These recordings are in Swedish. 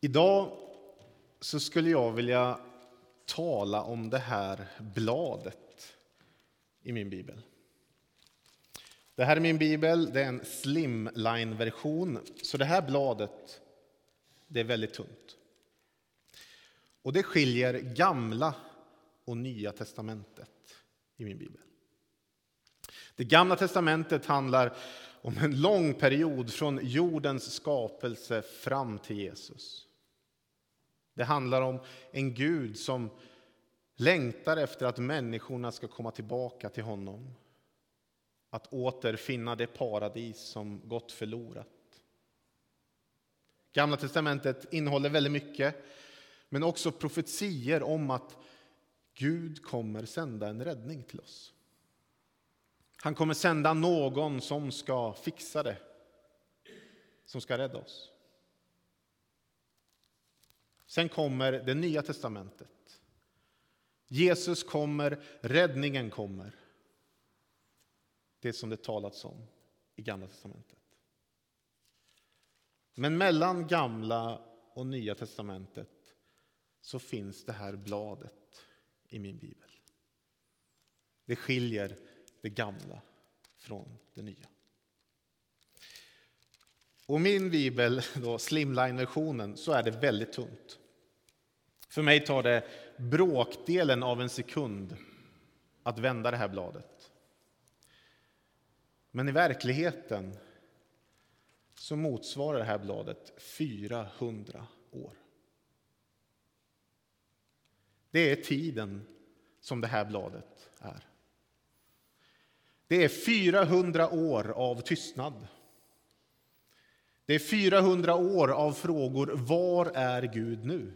Idag så skulle jag vilja tala om det här bladet i min bibel. Det här är min bibel, det är en slimline-version, så det här bladet det är väldigt tunt. Och det skiljer gamla och nya testamentet i min bibel. Det gamla testamentet handlar om en lång period från jordens skapelse fram till Jesus. Det handlar om en Gud som längtar efter att människorna ska komma tillbaka till honom. Att återfinna det paradis som gått förlorat. Gamla testamentet innehåller väldigt mycket, men också profetier om att Gud kommer sända en räddning till oss. Han kommer sända någon som ska fixa det, som ska rädda oss. Sen kommer det nya testamentet. Jesus kommer, räddningen kommer. Det som det talats om i Gamla testamentet. Men mellan Gamla och Nya testamentet så finns det här bladet i min bibel. Det skiljer det gamla från det nya. Och min bibel, då, slimline-versionen, så är det väldigt tunt. För mig tar det bråkdelen av en sekund att vända det här bladet. Men i verkligheten så motsvarar det här bladet 400 år. Det är tiden som det här bladet är. Det är 400 år av tystnad. Det är 400 år av frågor. Var är Gud nu?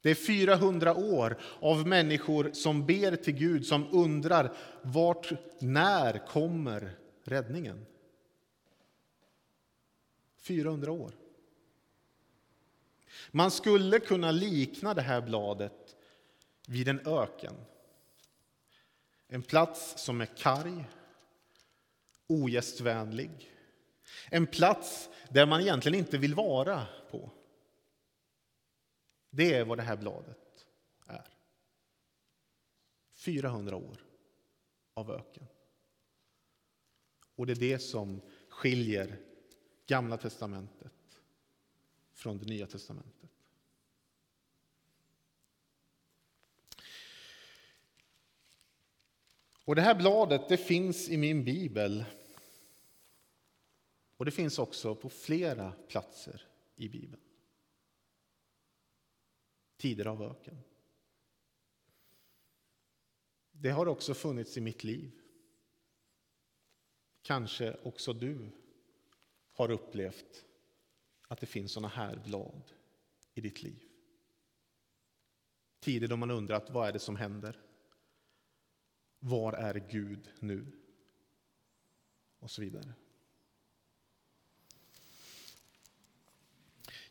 Det är 400 år av människor som ber till Gud, som undrar vart, när kommer räddningen? 400 år. Man skulle kunna likna det här bladet vid en öken. En plats som är karg, ogästvänlig. En plats där man egentligen inte vill vara på. Det är vad det här bladet är. 400 år av öken. Och det är det som skiljer Gamla testamentet från det Nya testamentet. Och Det här bladet det finns i min bibel. Och det finns också på flera platser i Bibeln. Tider av öken. Det har också funnits i mitt liv. Kanske också du har upplevt att det finns såna här blad i ditt liv. Tider då man undrat vad är det som händer? Var är Gud nu? Och så vidare.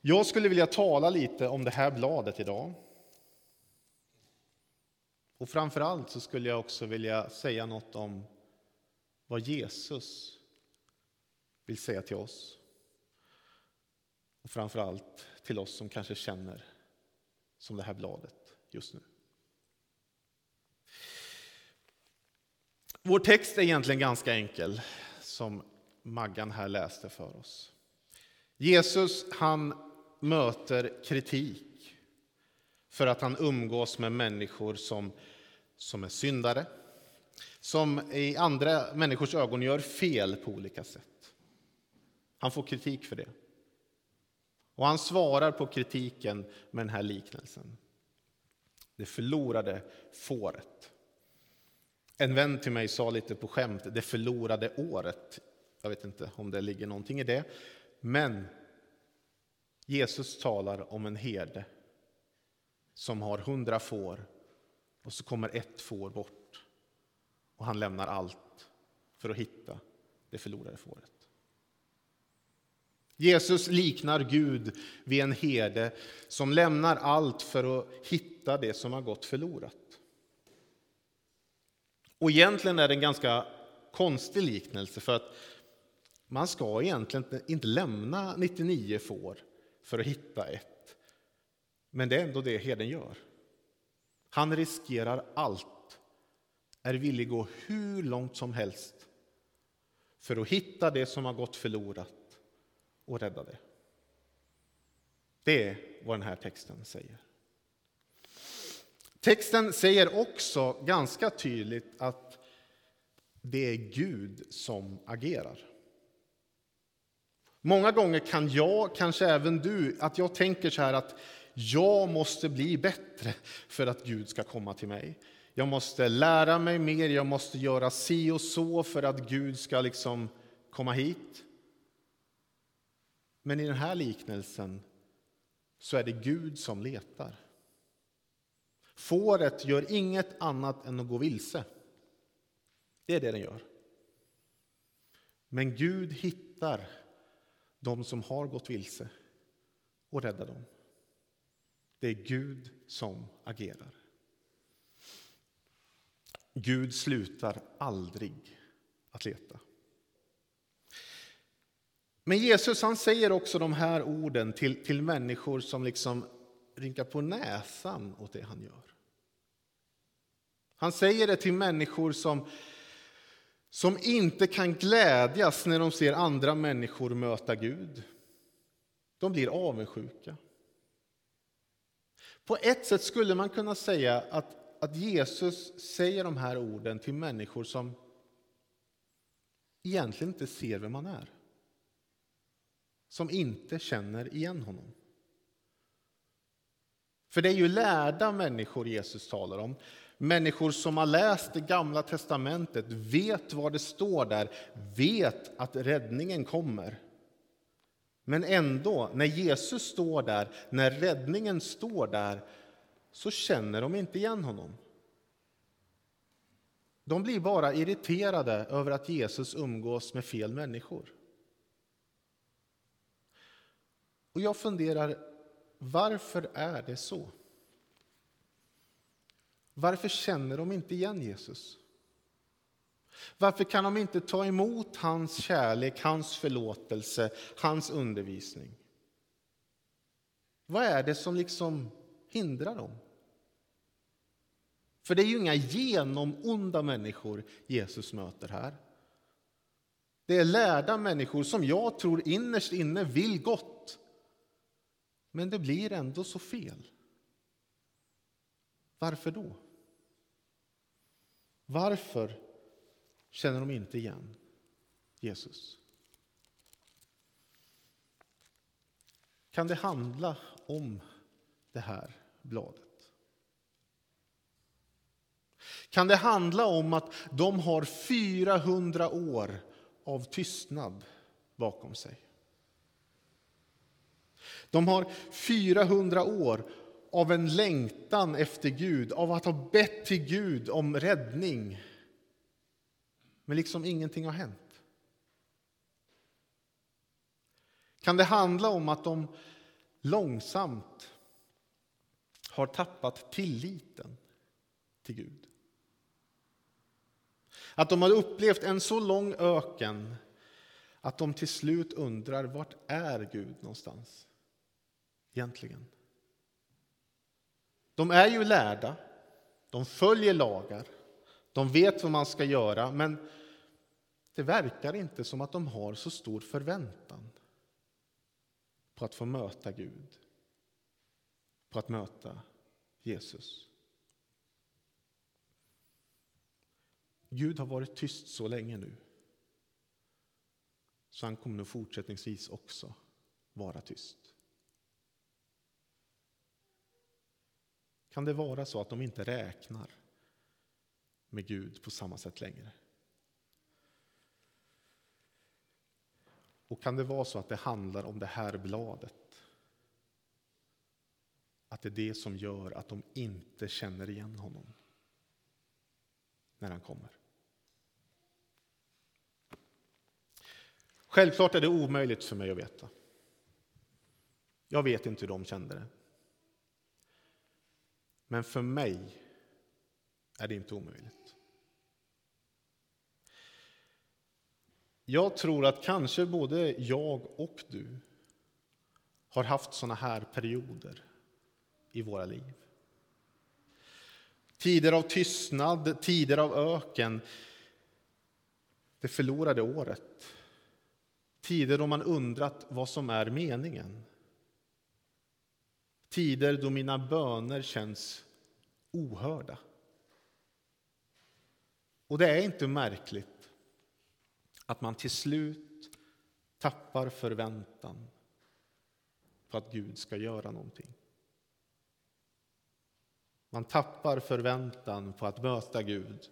Jag skulle vilja tala lite om det här bladet idag. Och framför allt så skulle jag också vilja säga något om vad Jesus vill säga till oss. Och framför allt till oss som kanske känner som det här bladet just nu. Vår text är egentligen ganska enkel, som Maggan här läste för oss. Jesus han möter kritik för att han umgås med människor som, som är syndare, som i andra människors ögon gör fel på olika sätt. Han får kritik för det. Och han svarar på kritiken med den här liknelsen. Det förlorade fåret. En vän till mig sa lite på skämt, det förlorade året. Jag vet inte om det ligger någonting i det. Men Jesus talar om en herde som har hundra får och så kommer ett får bort. Och han lämnar allt för att hitta det förlorade fåret. Jesus liknar Gud vid en herde som lämnar allt för att hitta det som har gått förlorat. Och egentligen är det en ganska konstig liknelse för att man ska egentligen inte lämna 99 får för att hitta ett. Men det är ändå det herden gör. Han riskerar allt, är villig att gå hur långt som helst för att hitta det som har gått förlorat och rädda det. Det är vad den här texten säger. Texten säger också ganska tydligt att det är Gud som agerar. Många gånger kan jag, kanske även du, att jag tänker så här att jag måste bli bättre för att Gud ska komma till mig. Jag måste lära mig mer, jag måste göra si och så för att Gud ska liksom komma hit. Men i den här liknelsen så är det Gud som letar. Fåret gör inget annat än att gå vilse. Det är det den gör. Men Gud hittar de som har gått vilse och räddar dem. Det är Gud som agerar. Gud slutar aldrig att leta. Men Jesus han säger också de här orden till, till människor som liksom rynka på näsan åt det han gör. Han säger det till människor som, som inte kan glädjas när de ser andra människor möta Gud. De blir avundsjuka. På ett sätt skulle man kunna säga att, att Jesus säger de här orden till människor som egentligen inte ser vem han är. Som inte känner igen honom. För det är ju lärda människor Jesus talar om. Människor som har läst det gamla testamentet, vet vad det står där, vet att räddningen kommer. Men ändå, när Jesus står där, när räddningen står där, så känner de inte igen honom. De blir bara irriterade över att Jesus umgås med fel människor. Och jag funderar, varför är det så? Varför känner de inte igen Jesus? Varför kan de inte ta emot hans kärlek, hans förlåtelse, hans undervisning? Vad är det som liksom hindrar dem? För det är ju inga genomonda människor Jesus möter här. Det är lärda människor som jag tror innerst inne vill gott. Men det blir ändå så fel. Varför då? Varför känner de inte igen Jesus? Kan det handla om det här bladet? Kan det handla om att de har 400 år av tystnad bakom sig? De har 400 år av en längtan efter Gud, av att ha bett till Gud om räddning. Men liksom ingenting har hänt. Kan det handla om att de långsamt har tappat tilliten till Gud? Att de har upplevt en så lång öken att de till slut undrar vart är Gud någonstans egentligen? De är ju lärda, de följer lagar, de vet vad man ska göra, men det verkar inte som att de har så stor förväntan på att få möta Gud, på att möta Jesus. Gud har varit tyst så länge nu, så han kommer nog fortsättningsvis också vara tyst. Kan det vara så att de inte räknar med Gud på samma sätt längre? Och kan det vara så att det handlar om det här bladet? Att det är det som gör att de inte känner igen honom när han kommer. Självklart är det omöjligt för mig att veta. Jag vet inte hur de kände det. Men för mig är det inte omöjligt. Jag tror att kanske både jag och du har haft såna här perioder i våra liv. Tider av tystnad, tider av öken. Det förlorade året. Tider då man undrat vad som är meningen. Tider då mina böner känns ohörda. Och det är inte märkligt att man till slut tappar förväntan på att Gud ska göra någonting. Man tappar förväntan på att möta Gud.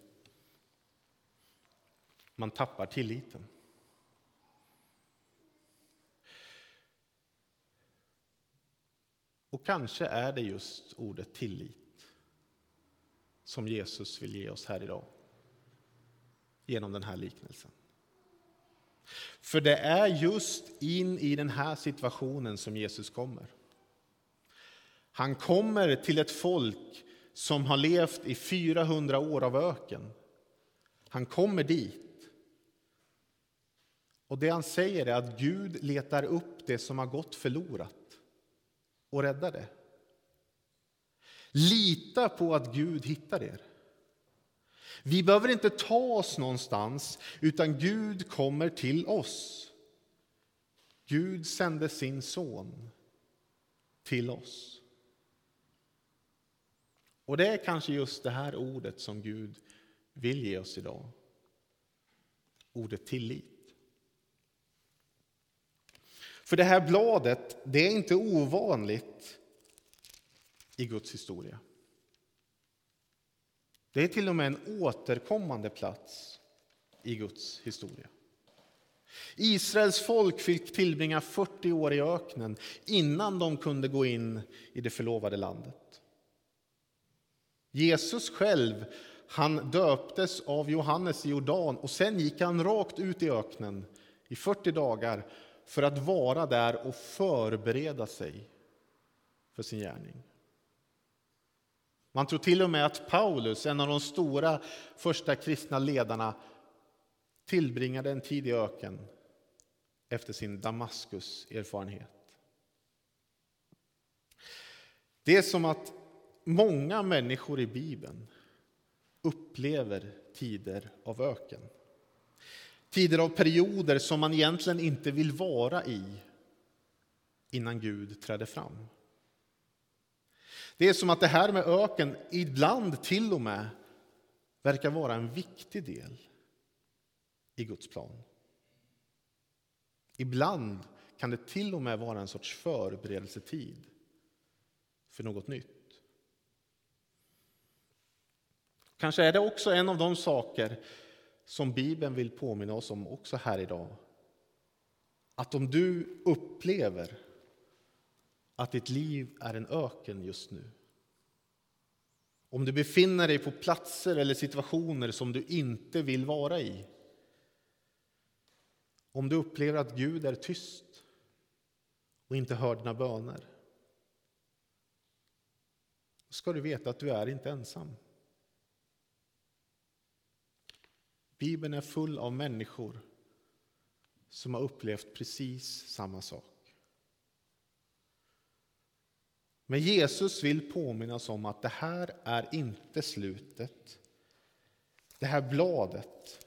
Man tappar tilliten. Och kanske är det just ordet tillit som Jesus vill ge oss här idag genom den här liknelsen. För det är just in i den här situationen som Jesus kommer. Han kommer till ett folk som har levt i 400 år av öken. Han kommer dit. Och det han säger är att Gud letar upp det som har gått förlorat och räddar det. Lita på att Gud hittar er. Vi behöver inte ta oss någonstans, utan Gud kommer till oss. Gud sände sin son till oss. Och det är kanske just det här ordet som Gud vill ge oss idag. Ordet tillit. För det här bladet, det är inte ovanligt i Guds historia. Det är till och med en återkommande plats i Guds historia. Israels folk fick tillbringa 40 år i öknen innan de kunde gå in i det förlovade landet. Jesus själv han döptes av Johannes i Jordan och sen gick han rakt ut i öknen i 40 dagar för att vara där och förbereda sig för sin gärning. Man tror till och med att Paulus, en av de stora första kristna ledarna, tillbringade en tid i öken efter sin Damaskus-erfarenhet. Det är som att många människor i Bibeln upplever tider av öken. Tider av perioder som man egentligen inte vill vara i innan Gud träder fram. Det är som att det här med öken ibland till och med verkar vara en viktig del i Guds plan. Ibland kan det till och med vara en sorts förberedelsetid för något nytt. Kanske är det också en av de saker som Bibeln vill påminna oss om också här idag. Att om du upplever att ditt liv är en öken just nu. Om du befinner dig på platser eller situationer som du inte vill vara i. Om du upplever att Gud är tyst och inte hör dina böner. Då ska du veta att du är inte ensam. Bibeln är full av människor som har upplevt precis samma sak. Men Jesus vill påminna oss om att det här är inte slutet. Det här bladet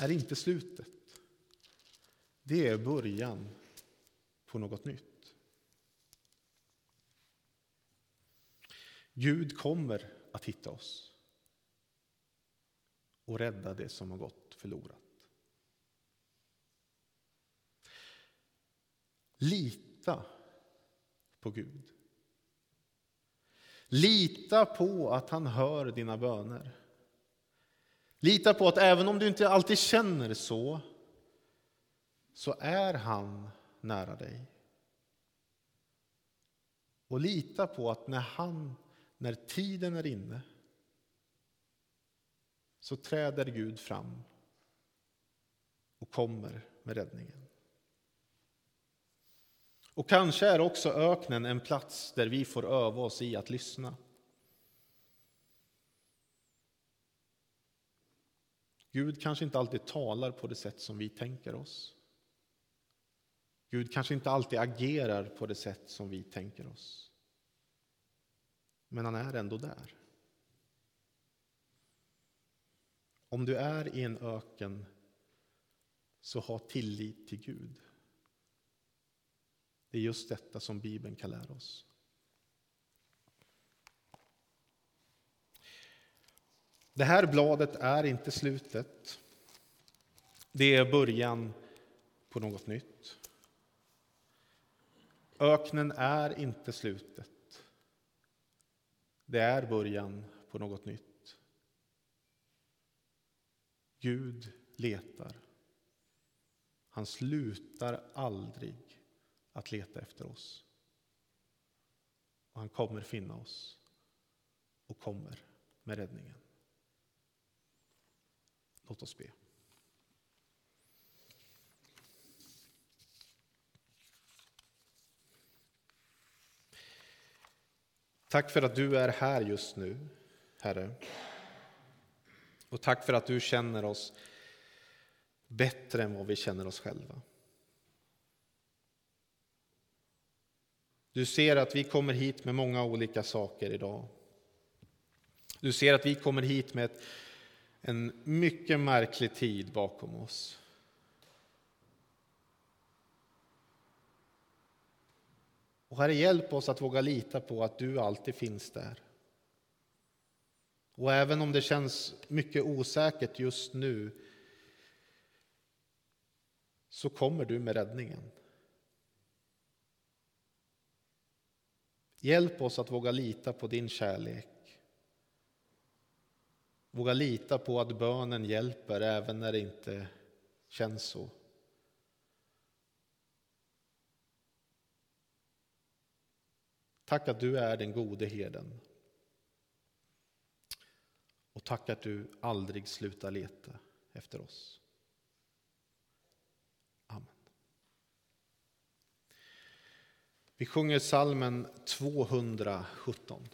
är inte slutet. Det är början på något nytt. Gud kommer att hitta oss och rädda det som har gått förlorat. Lita på Gud. Lita på att han hör dina böner. Lita på att även om du inte alltid känner så, så är han nära dig. Och lita på att när han, när tiden är inne, så träder Gud fram och kommer med räddningen. Och kanske är också öknen en plats där vi får öva oss i att lyssna. Gud kanske inte alltid talar på det sätt som vi tänker oss. Gud kanske inte alltid agerar på det sätt som vi tänker oss. Men han är ändå där. Om du är i en öken, så ha tillit till Gud. Det är just detta som Bibeln kan lära oss. Det här bladet är inte slutet. Det är början på något nytt. Öknen är inte slutet. Det är början på något nytt. Gud letar. Han slutar aldrig att leta efter oss. Och han kommer finna oss och kommer med räddningen. Låt oss be. Tack för att du är här just nu, Herre. Och tack för att du känner oss bättre än vad vi känner oss själva. Du ser att vi kommer hit med många olika saker idag. Du ser att vi kommer hit med ett, en mycket märklig tid bakom oss. Och Herre, hjälp oss att våga lita på att du alltid finns där. Och även om det känns mycket osäkert just nu så kommer du med räddningen. Hjälp oss att våga lita på din kärlek. Våga lita på att bönen hjälper även när det inte känns så. Tack att du är den gode herden. Och tack att du aldrig slutar leta efter oss. Amen. Vi sjunger salmen 217.